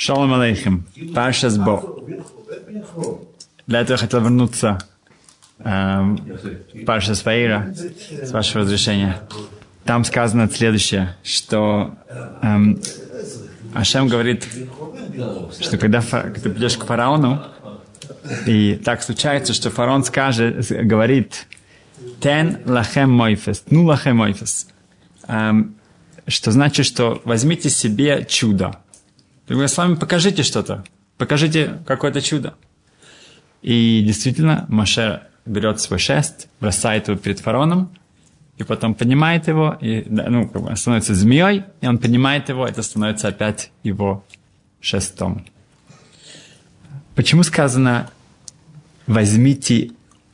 Шалом алейхим. Паршас Бо. Для этого я хотел вернуться эм, в Паршас Фаира, с вашего разрешения. Там сказано следующее, что эм, Ашем говорит, что когда фа- ты придешь к фараону, и так случается, что фараон скажет, говорит, «Тен лахем мойфес», «Ну лахем мойфес», Эм, что значит, что возьмите себе чудо. Другими словами, покажите что-то, покажите какое-то чудо. И действительно, Моше берет свой шест, бросает его перед фараоном, и потом поднимает его, и, ну, как бы становится змеей, и он поднимает его, это становится опять его шестом. Почему сказано «возьмите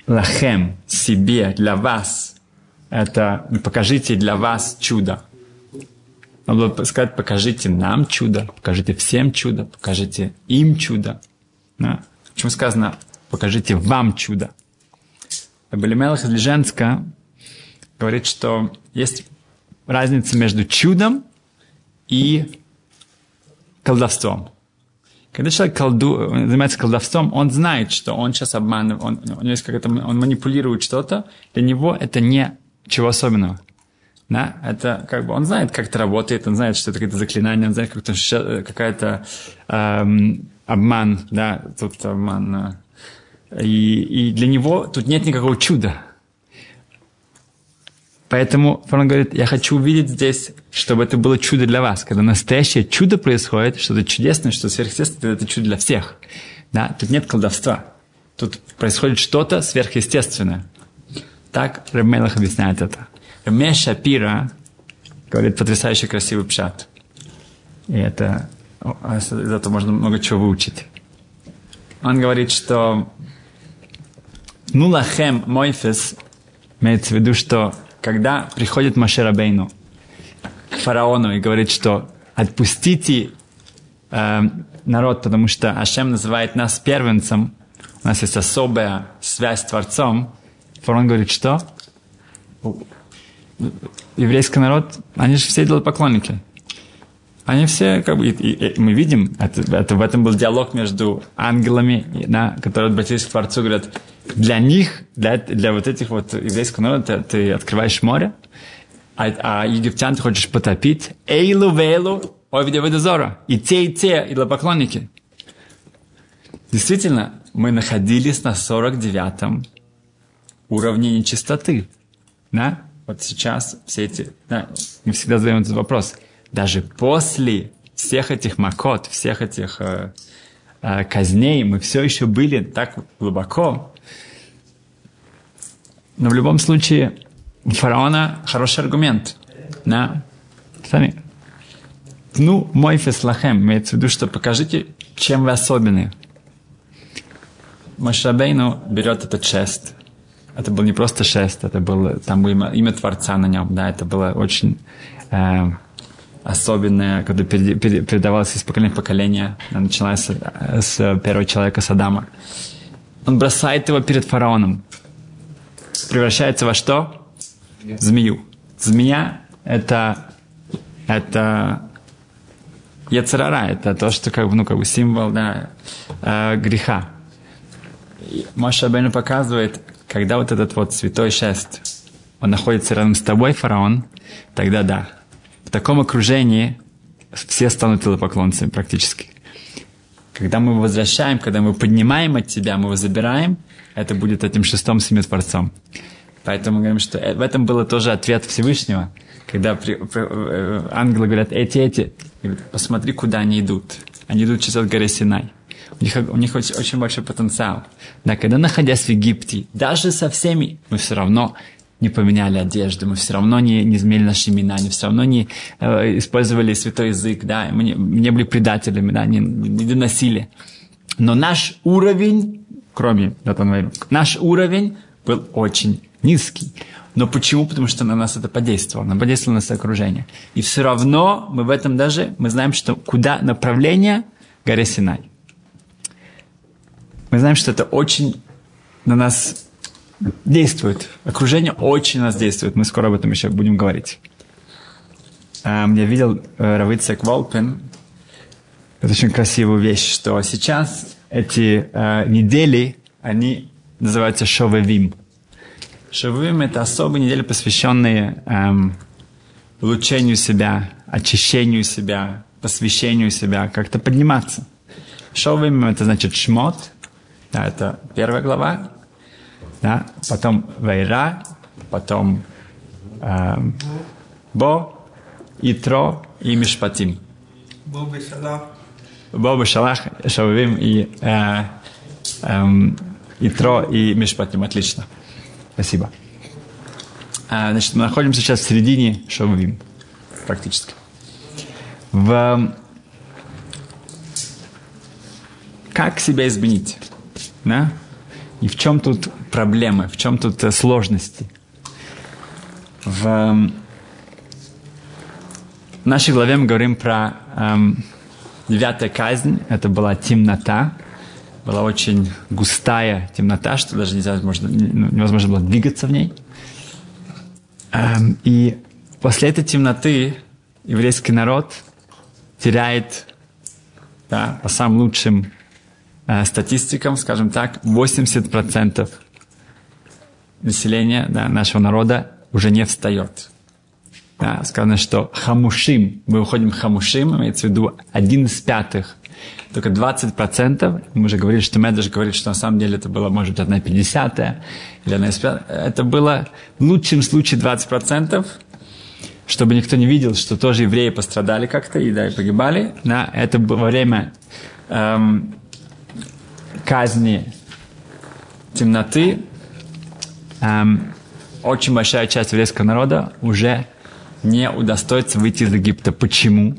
лахем себе, для вас», это «покажите для вас чудо». Надо было сказать «покажите нам чудо», «покажите всем чудо», «покажите им чудо». Да? Почему сказано «покажите вам чудо»? Абелемелах из Леженска говорит, что есть разница между чудом и колдовством. Когда человек колду, занимается колдовством, он знает, что он сейчас обманывает, он, у него есть он манипулирует что-то, для него это не чего особенного. Да? Это как бы он знает, как это работает, он знает, что это какое-то заклинание, он знает, как это какая-то эм, обман, да, тут обман. э, И, и для него тут нет никакого чуда. Поэтому он говорит, я хочу увидеть здесь, чтобы это было чудо для вас. Когда настоящее чудо происходит, что-то чудесное, что сверхъестественное, это чудо для всех. Да? Тут нет колдовства. Тут происходит что-то сверхъестественное. Так Ремелах объясняет это. Реме Шапира говорит потрясающе красивый пшат. И это а из этого можно много чего выучить. Он говорит, что Нулахем Мойфес имеется в виду, что когда приходит Машерабейну к фараону и говорит, что отпустите э, народ, потому что Ашем называет нас первенцем, у нас есть особая связь с Творцом, фараон говорит, что? Еврейский народ, они же все идолопоклонники. Они все, как бы, и, и, и мы видим, это, это, в этом был диалог между ангелами, да, которые обратились к Творцу, говорят, для них, для, для вот этих вот еврейского народа, ты, ты открываешь море, а, а египтян ты хочешь потопить. Эйлу вейлу, овиде ведозора. И те, и те идолопоклонники. Действительно, мы находились на 49-м уровне нечистоты. Да? Вот сейчас все эти... Да, мы всегда задаем этот вопрос. Даже после всех этих макот, всех этих э, э, казней, мы все еще были так глубоко. Но в любом случае, у фараона хороший аргумент. Да? Сами. Ну, мой феслахем, имеется в виду, что покажите, чем вы особенные. Машабейну берет этот шест. Это был не просто шест, это было, там было имя, имя Творца на нем, да, это было очень э, особенное, когда передавалось из поколения в поколение, начиная с, с первого человека, с Адама. Он бросает его перед фараоном. Превращается во что? В змею. Змея – это, это Яцерара, это то, что как бы, ну, как бы символ да, э, греха. Маша Бену показывает, когда вот этот вот святой шест, он находится рядом с тобой, фараон, тогда да. В таком окружении все станут идолопоклонцами практически. Когда мы возвращаем, когда мы поднимаем от тебя, мы его забираем, это будет этим шестом семи Творцом. Поэтому мы говорим, что в этом был тоже ответ Всевышнего, когда при, при, ангелы говорят, эти, эти, посмотри, куда они идут. Они идут через горы Синай. У них, у них очень, очень большой потенциал. Да, когда находясь в Египте, даже со всеми, мы все равно не поменяли одежду, мы все равно не, не изменили наши имена, мы все равно не э, использовали святой язык, да, мы не, не были предателями, да, не, не доносили. Но наш уровень, кроме Датанвейру, наш уровень был очень низкий. Но почему? Потому что на нас это подействовало, на подействовало на окружение. И все равно мы в этом даже, мы знаем, что куда направление горе Синай. Мы знаем, что это очень на нас действует. Окружение очень на нас действует. Мы скоро об этом еще будем говорить. Я видел Равицек Волпин, это очень красивую вещь, что сейчас эти э, недели, они называются Шовевим. Шовевим – это особые недели, посвященные эм, улучшению себя, очищению себя, посвящению себя, как-то подниматься. Шовевим – это значит шмот, да, это первая глава, да, потом Вайра, потом эм, Бо, Итро и Мишпатим. Бо Бешалах. Бо Бешалах, и э, эм, Итро и Мишпатим. Отлично. Спасибо. А, значит, мы находимся сейчас в середине Шававим, практически. В... Как себя изменить? Да? И в чем тут проблемы, в чем тут э, сложности? В эм, нашей главе мы говорим про эм, девятая казнь. Это была темнота. Была очень густая темнота, что даже нельзя, можно, ну, невозможно было двигаться в ней. Эм, и после этой темноты еврейский народ теряет да, по самым лучшим статистикам, скажем так, 80% населения да, нашего народа уже не встает. Да, сказано, что хамушим, мы уходим хамушим, имеется в виду один из пятых, только 20%, мы уже говорили, что Медыш говорит, что на самом деле это было, может быть, одна пятидесятая, или одна из пятых. Это было в лучшем случае 20%, чтобы никто не видел, что тоже евреи пострадали как-то и да, и погибали. Да, это было время эм, казни темноты. Эм, очень большая часть еврейского народа уже не удостоится выйти из Египта. Почему?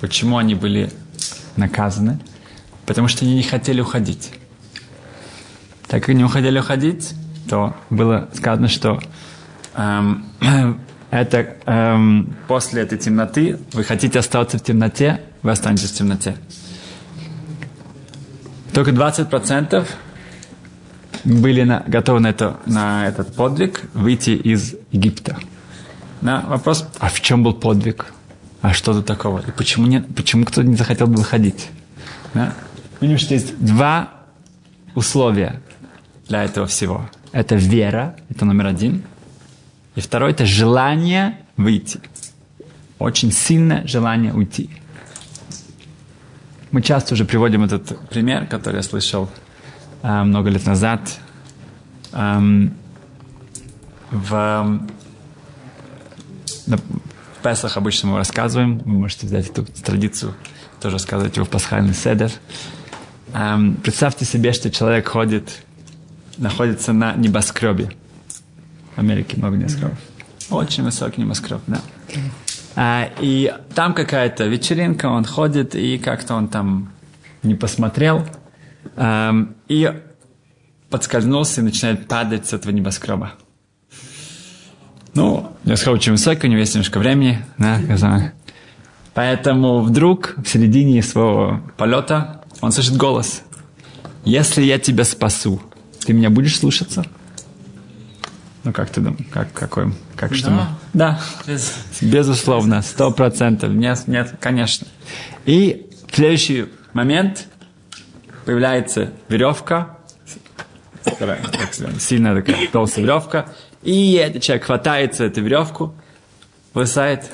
Почему они были наказаны? Потому что они не хотели уходить. Так как не хотели уходить, то было сказано, что эм, это эм, после этой темноты вы хотите остаться в темноте, вы останетесь в темноте. Только 20% были на, готовы на, это, на этот подвиг выйти из Египта. На вопрос, а в чем был подвиг? А что тут такого? И почему, нет, почему кто-то не захотел бы выходить? Да? Видим, что есть два условия для этого всего. Это вера, это номер один. И второе – это желание выйти. Очень сильное желание уйти. Мы часто уже приводим этот пример, который я слышал э, много лет назад. Эм, в в Песах обычно мы рассказываем, вы можете взять эту традицию, тоже рассказывать его в пасхальный седер. Эм, представьте себе, что человек ходит, находится на небоскребе. В Америке много небоскребов. Очень высокий небоскреб, да. А, и там какая-то вечеринка, он ходит, и как-то он там не посмотрел, эм, и подскользнулся и начинает падать с этого небоскреба. Ну, несколько очень высокий, у него есть немножко времени. Да, Поэтому вдруг в середине своего полета он слышит голос. Если я тебя спасу, ты меня будешь слушаться? Ну, как ты думаешь? Как, какой? Как что? Да. Да. Без... Безусловно, сто процентов. Нет, нет, конечно. И в следующий момент появляется веревка, такая, сильная такая толстая веревка, и этот человек хватается эту веревку, высает,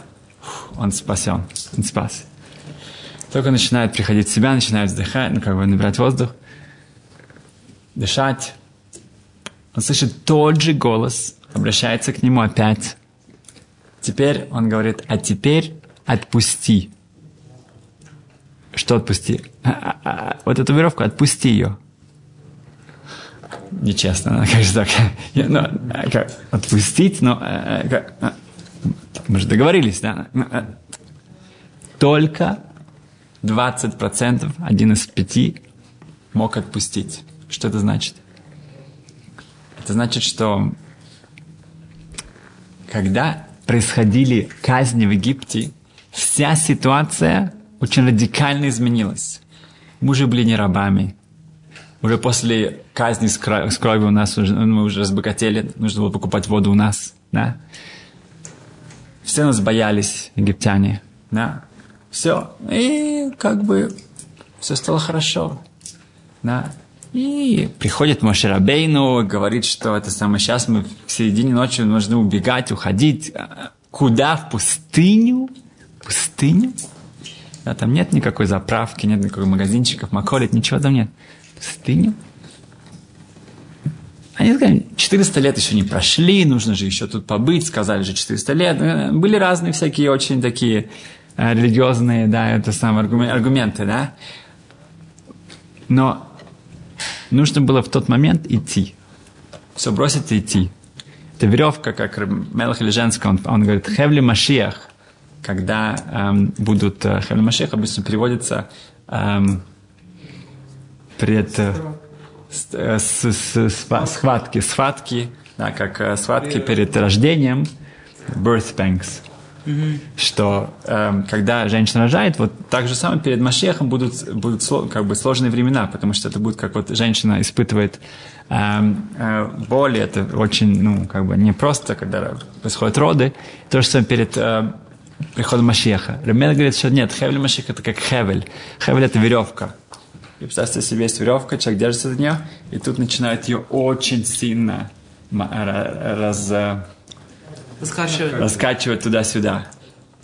он спасен, он спас. Только начинает приходить в себя, начинает вздыхать, ну, как бы набирать воздух, дышать. Он слышит тот же голос, обращается к нему опять. Теперь он говорит, а теперь отпусти. Что отпусти? А, а, а, вот эту веревку отпусти ее нечестно, же так, ну, как, отпустить, но как, мы же договорились, да, только 20%, один из пяти, мог отпустить. Что это значит? Это значит, что когда происходили казни в Египте, вся ситуация очень радикально изменилась. Мы уже были не рабами, уже после казни с, кровью у нас уже, мы уже разбогатели, нужно было покупать воду у нас, да. Все нас боялись, египтяне, да. Все. И как бы все стало хорошо. Да. И приходит Мошерабейну, говорит, что это самое, сейчас мы в середине ночи нужно убегать, уходить. Куда? В пустыню? Пустыню? Да, там нет никакой заправки, нет никаких магазинчиков, маколит, ничего там нет. Пустыню? Они сказали, 400 лет еще не прошли, нужно же еще тут побыть, сказали же 400 лет. Э, были разные всякие очень такие э, религиозные, да, это самые аргументы, да. Но нужно было в тот момент идти. Все бросить и идти. Это веревка, как Мелах или женская, он, он говорит, хевли машиях, когда эм, будут э, хевли машиях, обычно переводится эм, пред... Э, с, с, с, схватки, схватки, да, как э, схватки перед рождением, birth pangs. Что э, когда женщина рожает, вот так же самое перед Машехом будут, будут как бы сложные времена, потому что это будет как вот женщина испытывает э, э, боль, это очень, ну, как бы не просто, когда происходят роды, то же самое перед э, приходом Машеха. Ремена говорит, что нет, хевель Машех это как хевель. Хевель это веревка. И представьте себе, есть веревка, человек держится за нее, и тут начинает ее очень сильно раз, раскачивать, раскачивать туда-сюда.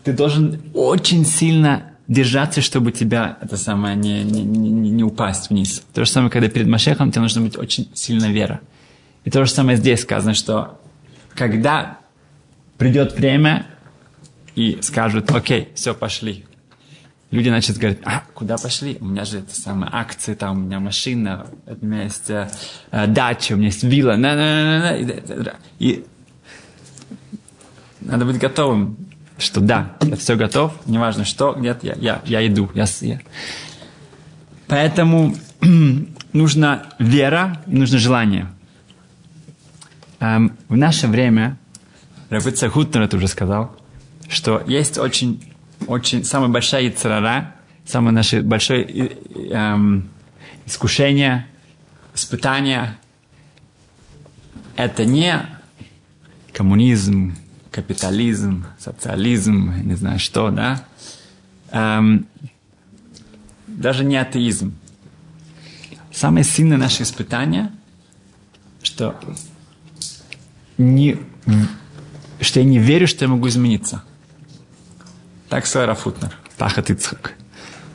Ты должен очень сильно держаться, чтобы тебя это самое не, не, не, не упасть вниз. То же самое, когда перед Машехом тебе нужно быть очень сильная вера. И то же самое здесь сказано, что когда придет время и скажут, окей, все, пошли, люди начнут говорить, а, куда пошли? У меня же это самое, акции, там, у меня машина, у меня есть э, э дача, у меня есть вилла, на, на, на, на, и, и надо быть готовым, что да, я все готов, неважно что, нет, я, я, я иду, я, я. Поэтому нужна вера, нужно желание. Эм, в наше время, Равица Хутнер это уже сказал, что есть очень очень, самая большая яцерара, самое наше большое эм, искушение, испытание, это не коммунизм, капитализм, социализм, не знаю что, да, эм, даже не атеизм. Самое сильное наше испытание, что, не, что я не верю, что я могу измениться. Так Сара Футнер, Тахат Ицхак.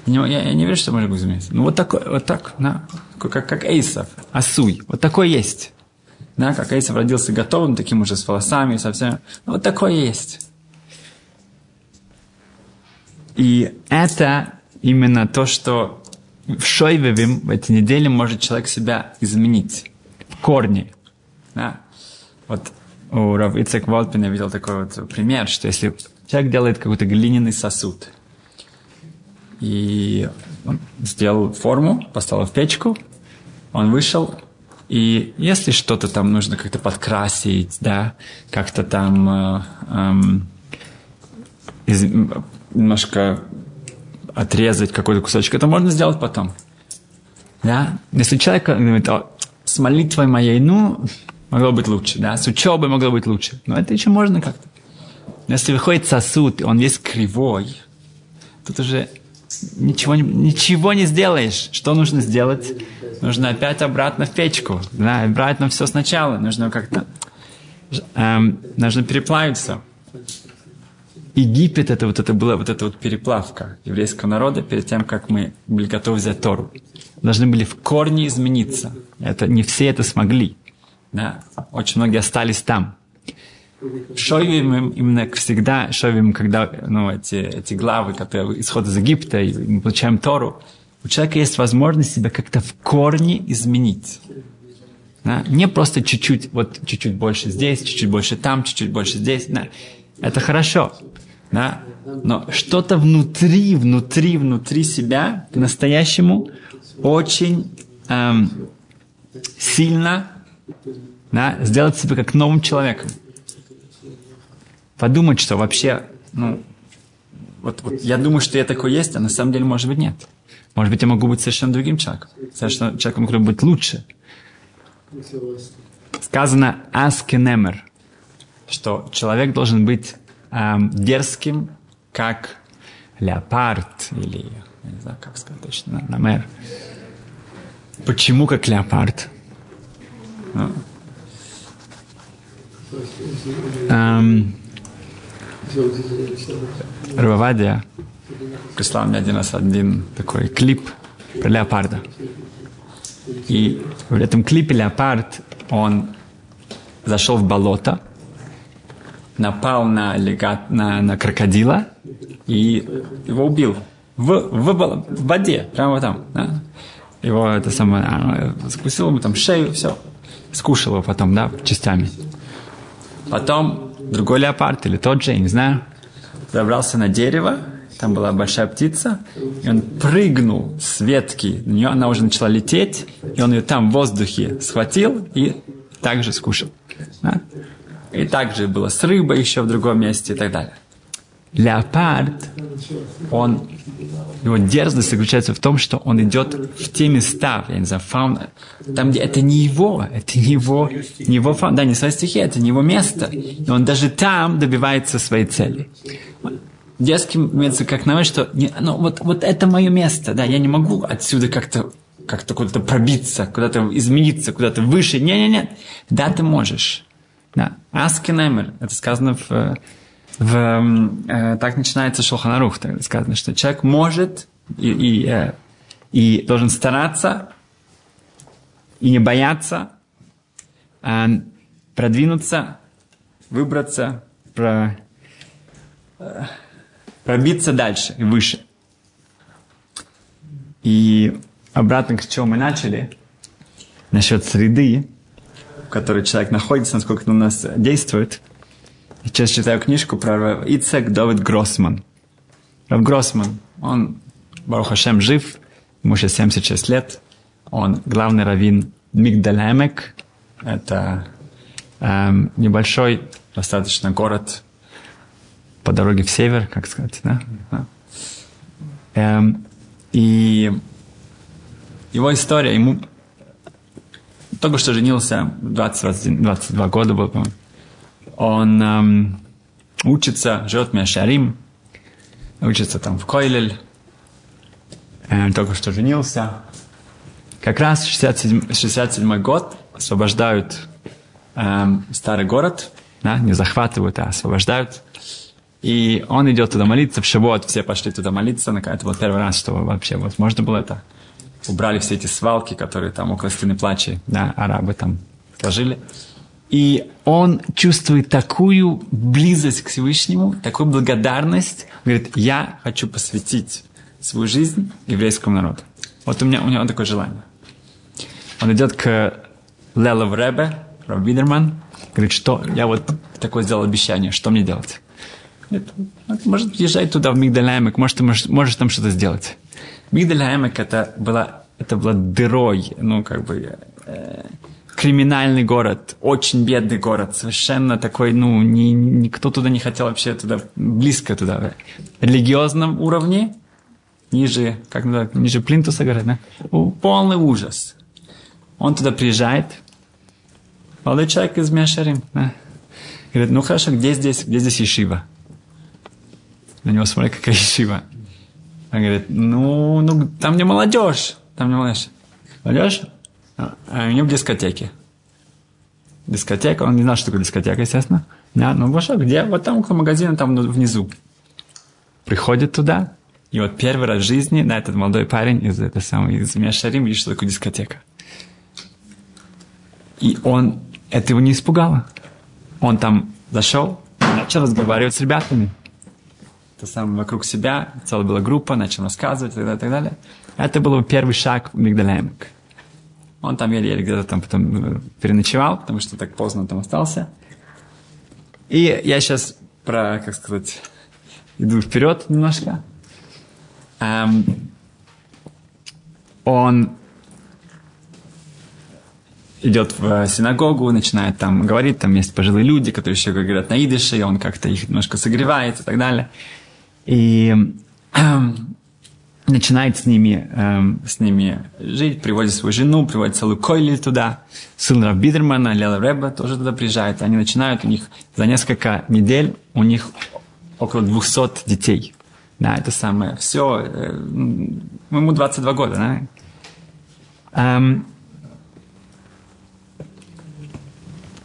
Я, я, я не верю, что может быть измениться. Ну, вот такой, вот так, да, как, как Эйсов, Асуй. Вот такой есть. Да, как Эйсов родился готовым, таким уже с волосами, совсем. Ну, вот такой есть. И это именно то, что в Шойвевим в эти недели может человек себя изменить в корне. Да? Вот у Рав Ицек Волпина видел такой вот пример, что если Человек делает какой-то глиняный сосуд. И он сделал форму, поставил в печку, он вышел, и если что-то там нужно как-то подкрасить, да, как-то там э, эм, из, немножко отрезать какой-то кусочек, это можно сделать потом. Да? Если человек говорит, с молитвой моей, ну, могло быть лучше, да, с учебой могло быть лучше, но это еще можно как-то. Но если выходит сосуд, он весь кривой, тут уже ничего, ничего не сделаешь. Что нужно сделать? Нужно опять обратно в печку. Да, обратно все сначала. Нужно как-то... Эм, нужно переплавиться. Египет это вот это была вот эта вот переплавка еврейского народа перед тем, как мы были готовы взять Тору. Должны были в корне измениться. Это не все это смогли. Да? Очень многие остались там. Шовим именно всегда, шовим, когда ну, эти, эти главы, которые исход из Египта, и мы получаем Тору, у человека есть возможность себя как-то в корне изменить. Да? Не просто чуть-чуть, вот чуть-чуть больше здесь, чуть-чуть больше там, чуть-чуть больше здесь. Да? Это хорошо. Да? Но что-то внутри, внутри, внутри себя по-настоящему очень эм, сильно да, сделать себя как новым человеком подумать, что вообще, ну, вот, вот я думаю, что я такой есть, а на самом деле, может быть, нет. Может быть, я могу быть совершенно другим человеком. Совершенно человеком, который будет лучше. Сказано «аскенемер», что человек должен быть эм, дерзким, как леопард или я не знаю, как сказать точно, намер. Почему как леопард? Ну. Эм, Рабавадия прислал мне один раз один такой клип про леопарда. И в этом клипе леопард, он зашел в болото, напал на, легат, на, на крокодила и его убил. В, в, в воде, прямо там. Да? Его это самое, а, скусил ему там шею, все. Скушал его потом, да, частями. Потом другой леопард или тот же, я не знаю, забрался на дерево, там была большая птица, и он прыгнул с ветки, на нее она уже начала лететь, и он ее там в воздухе схватил и также скушал. Да? И также было с рыбой еще в другом месте и так далее. Леопард, он, его дерзость заключается в том, что он идет в те места, я не знаю, фауна, там, где это не его, это не его, не его фауна, да, не своя стихия, это не его место. И он даже там добивается своей цели. Дерзким имеется как на что не, ну, вот, вот это мое место, да, я не могу отсюда как-то как-то куда-то пробиться, куда-то измениться, куда-то выше. Не-не-не, да, ты можешь. Да. Аскинемер, это сказано в в, э, так начинается Шулханарух, так сказано, что человек может и, и, э, и должен стараться и не бояться э, продвинуться, выбраться, про, э, пробиться дальше и выше. И обратно к чему мы начали, насчет среды, в которой человек находится, насколько это у нас действует – Сейчас читаю книжку про Ицек Давид Гроссман. Рав Гроссман, он, Барух Хашем, жив, ему сейчас 76 лет. Он главный раввин Мигдалемек. Это эм, небольшой достаточно город по дороге в север, как сказать, да? Эм, и его история, ему только что женился, 20, 22 года был, по-моему он эм, учится, живет в Мешарим, учится там в Койлель, э, только что женился. Как раз 67, 67 год освобождают эм, старый город, да, не захватывают, а освобождают. И он идет туда молиться, в Шивот все пошли туда молиться, это вот первый раз, что вообще вот можно было это. Убрали все эти свалки, которые там около стены плача, да, арабы там сложили. И он чувствует такую близость к Всевышнему, такую благодарность. Он говорит, я хочу посвятить свою жизнь еврейскому народу. Вот у меня, у него такое желание. Он идет к Лелов Ребе, Раб Видерман, говорит, что я вот такое сделал обещание, что мне делать? Говорит, может, езжай туда, в Мигдалямек, может, ты можешь, можешь там что-то сделать. Мигдалямек это была, это была дырой, ну, как бы, э, криминальный город, очень бедный город, совершенно такой, ну, ни, никто туда не хотел вообще туда, близко туда. Религиозном уровне, ниже, как называют, ниже Плинтуса, говорят, да? полный ужас. Он туда приезжает, молодой человек из Мешарим, да? Говорит, ну хорошо, где здесь, где здесь Ешива? На него смотрит, какая Ешива. Он говорит, ну, ну, там не молодежь, там не молодежь. Молодежь? А, а у него в дискотеке. Дискотека, он не знал, что такое дискотека, естественно. Да, ну вошел, где? Вот там около магазина, там внизу. Приходит туда, и вот первый раз в жизни, да, этот молодой парень из, это самого, из Мешарим видит, что такое дискотека. И он, это его не испугало. Он там зашел, начал разговаривать с ребятами. Это самое вокруг себя, целая была группа, начал рассказывать и так далее, и так далее. Это был первый шаг в Мигдалемик. Он там еле-еле где-то там потом э, переночевал, потому что так поздно там остался. И я сейчас про, как сказать, иду вперед немножко. Эм, он идет в синагогу, начинает там говорить, там есть пожилые люди, которые еще говорят на идыше, и он как-то их немножко согревает и так далее. И эм, начинает с ними, эм, с ними жить, приводит свою жену, приводит целую койли туда. Сын Рав Бидермана, Лела Реба тоже туда приезжает. Они начинают, у них за несколько недель, у них около 200 детей. Да, это самое. Все. Э, ему 22 года, да? Эм,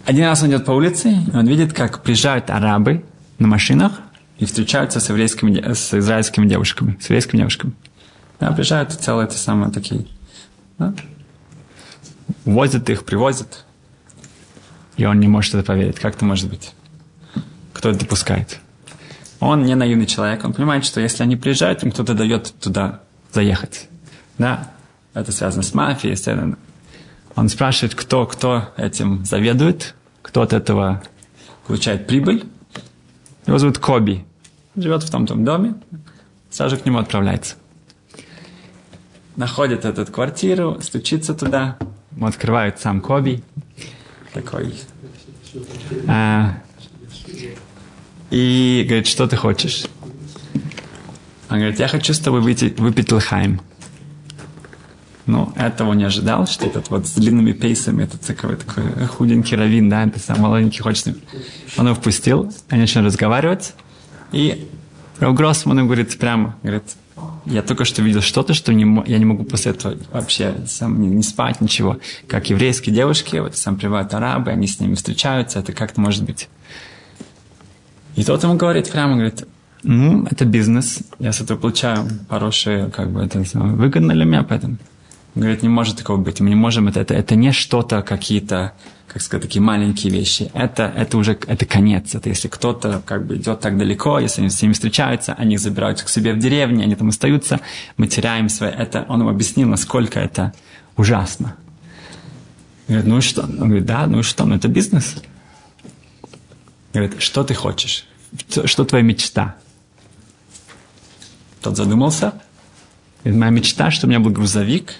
один раз он идет по улице, и он видит, как приезжают арабы на машинах и встречаются с, еврейскими, с израильскими девушками, с еврейскими девушками. Да, приезжают целые это самые такие. Да? Возят их, привозят. И он не может это поверить. Как это может быть? Кто это допускает? Он не наивный человек, он понимает, что если они приезжают, им кто-то дает туда заехать. Да, это связано с мафией, естественно. Он спрашивает, кто, кто этим заведует, кто от этого получает прибыль. Его зовут Коби. Живет в том-том доме, сразу же к нему отправляется. Находит эту квартиру, стучится туда, открывает сам Коби. Такой. А, и говорит, что ты хочешь? Он говорит, я хочу с тобой выпить, выпить лхайм. Ну, этого не ожидал, что этот вот с длинными пейсами, этот такой, такой худенький равин, да, это сам маленький хочет. Он его впустил, они начали разговаривать, и Рав Гроссман говорит прямо, говорит, я только что видел что-то, что не, я не могу после этого вообще сам не, не спать, ничего. Как еврейские девушки, вот сам приводят арабы, они с ними встречаются, это как-то может быть. И тот ему говорит прямо, говорит, ну, это бизнес, я с этого получаю хорошие, как бы, это выгодно для меня, поэтому. Он говорит, не может такого быть, мы не можем, это, это, это не что-то, какие-то, как сказать, такие маленькие вещи. Это, это уже, это конец. Это если кто-то как бы идет так далеко, если они с ними встречаются, они их забирают к себе в деревне, они там остаются, мы теряем свои, это, он им объяснил, насколько это ужасно. Говорит, ну и что? Он говорит, да, ну и что, ну это бизнес. Говорит, что ты хочешь? Что твоя мечта? Тот задумался. Говорит, моя мечта, что у меня был грузовик,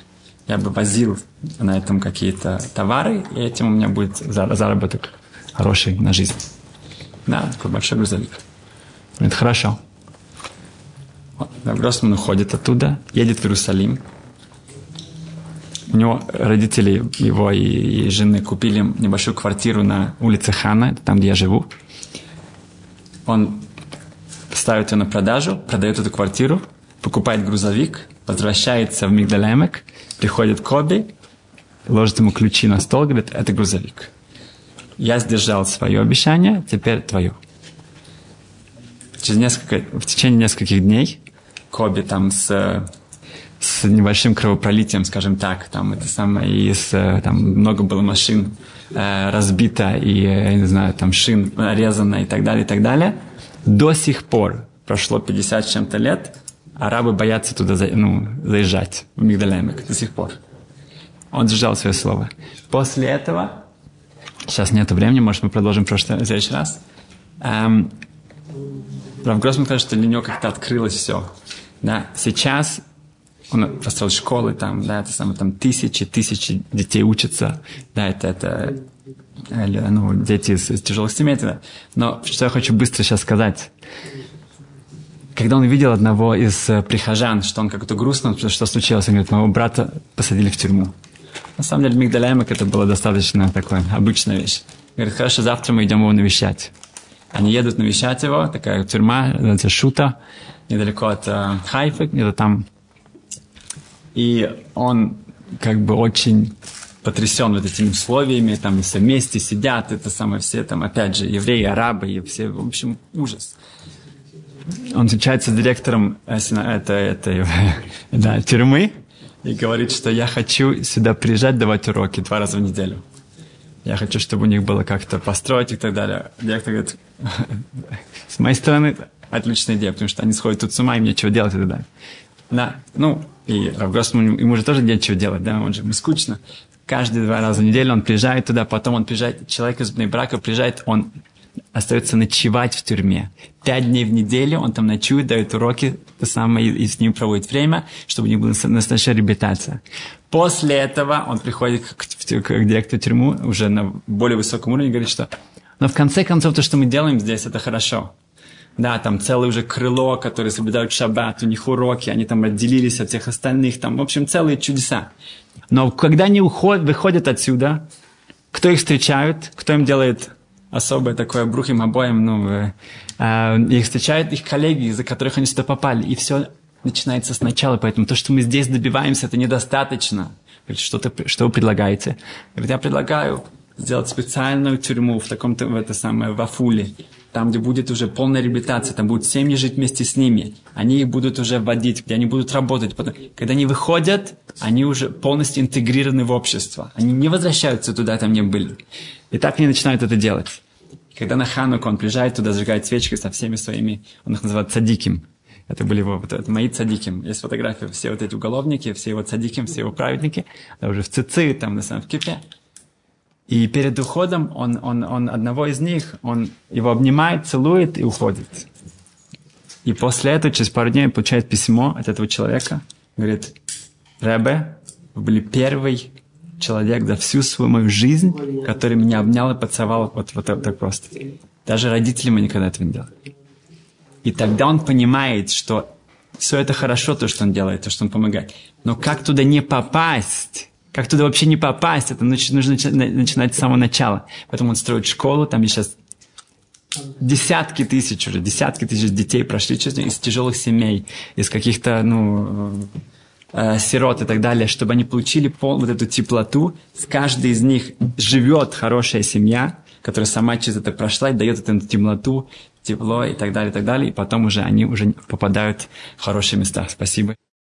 я бы возил на этом какие-то товары, и этим у меня будет заработок хороший на жизнь. Да, такой большой грузовик. Говорит, хорошо. Гроссман уходит оттуда, едет в Иерусалим. У него родители его и, и жены купили небольшую квартиру на улице Хана, это там, где я живу. Он ставит ее на продажу, продает эту квартиру, покупает грузовик, возвращается в Мигдалемек, приходит Коби, ложит ему ключи на стол, говорит, это грузовик. Я сдержал свое обещание, теперь твое. Через несколько, в течение нескольких дней Коби там с с небольшим кровопролитием, скажем так, там это самое, и с, там много было машин э, разбито, и, я не знаю, там шин нарезано и так далее, и так далее. До сих пор, прошло 50 с чем-то лет, арабы боятся туда ну, заезжать, в Мигдалемек, до сих пор. Он сжал свое слово. После этого, сейчас нет времени, может, мы продолжим в, прошлый, в следующий раз, эм, Рав Гроссман скажет, что для него как-то открылось все. Да, сейчас он построил школы, там, да, это самое, там тысячи, тысячи детей учатся, да, это, это ну, дети из, из тяжелых семей. Да. Но что я хочу быстро сейчас сказать. Когда он видел одного из э, прихожан, что он как-то грустно, что случилось, он говорит, моего брата посадили в тюрьму. На самом деле, Мигдаляемок это было достаточно такое, обычная вещь. Говорит, хорошо, завтра мы идем его навещать. Они едут навещать его, такая тюрьма, называется Шута, недалеко от э, Хайфы, где-то там и он как бы очень потрясен вот этими условиями, там все вместе сидят, это самое все, там опять же евреи, арабы, и все, в общем, ужас. Он встречается с директором э, это, это, да, тюрьмы и говорит, что я хочу сюда приезжать, давать уроки два раза в неделю. Я хочу, чтобы у них было как-то построить и так далее. Директор говорит, с моей стороны, отличная идея, потому что они сходят тут с ума, им нечего делать и так далее. Да, ну, и Рав Гроссман, ему же тоже нечего делать, да, он же, ему скучно. Каждые два раза в неделю он приезжает туда, потом он приезжает, человек из брака приезжает, он остается ночевать в тюрьме. Пять дней в неделю он там ночует, дает уроки, то самое, и, с ним проводит время, чтобы у них была настоящая реабилитация. После этого он приходит к, к, к директору тюрьмы уже на более высоком уровне и говорит, что но в конце концов то, что мы делаем здесь, это хорошо да, там целое уже крыло, которые соблюдают шаббат, у них уроки, они там отделились от всех остальных, там, в общем, целые чудеса. Но когда они уходят, выходят отсюда, кто их встречает, кто им делает особое такое брух им обоим, ну, э, э, их встречают их коллеги, из-за которых они сюда попали, и все начинается сначала, поэтому то, что мы здесь добиваемся, это недостаточно. Говорит, что, ты, что вы предлагаете? Говорит, я предлагаю сделать специальную тюрьму в таком-то, в это самое, в Афуле, там, где будет уже полная реабилитация, там будут семьи жить вместе с ними, они их будут уже вводить, где они будут работать. Потом, когда они выходят, они уже полностью интегрированы в общество. Они не возвращаются туда, там не были. И так они начинают это делать. Когда на Хануку он приезжает туда, зажигает свечки со всеми своими, он их называет цадиким. Это были его, вот, это мои цадиким. Есть фотографии, все вот эти уголовники, все его цадиким, все его праведники, да, уже в Цици, там, на самом в Кипе. И перед уходом он, он, он одного из них, он его обнимает, целует и уходит. И после этого, через пару дней, получает письмо от этого человека. Говорит, Ребе, вы были первый человек за всю свою мою жизнь, который меня обнял и поцеловал вот, вот так просто. Даже родители мы никогда этого не делали. И тогда он понимает, что все это хорошо, то, что он делает, то, что он помогает. Но как туда не попасть? Как туда вообще не попасть? Это нужно начинать с самого начала. Поэтому он строит школу, там сейчас десятки тысяч уже, десятки тысяч детей прошли через из тяжелых семей, из каких-то, ну, э, сирот и так далее, чтобы они получили пол, вот эту теплоту. С каждой из них живет хорошая семья, которая сама через это прошла и дает эту теплоту, тепло и так далее, и так далее. И потом уже они уже попадают в хорошие места. Спасибо.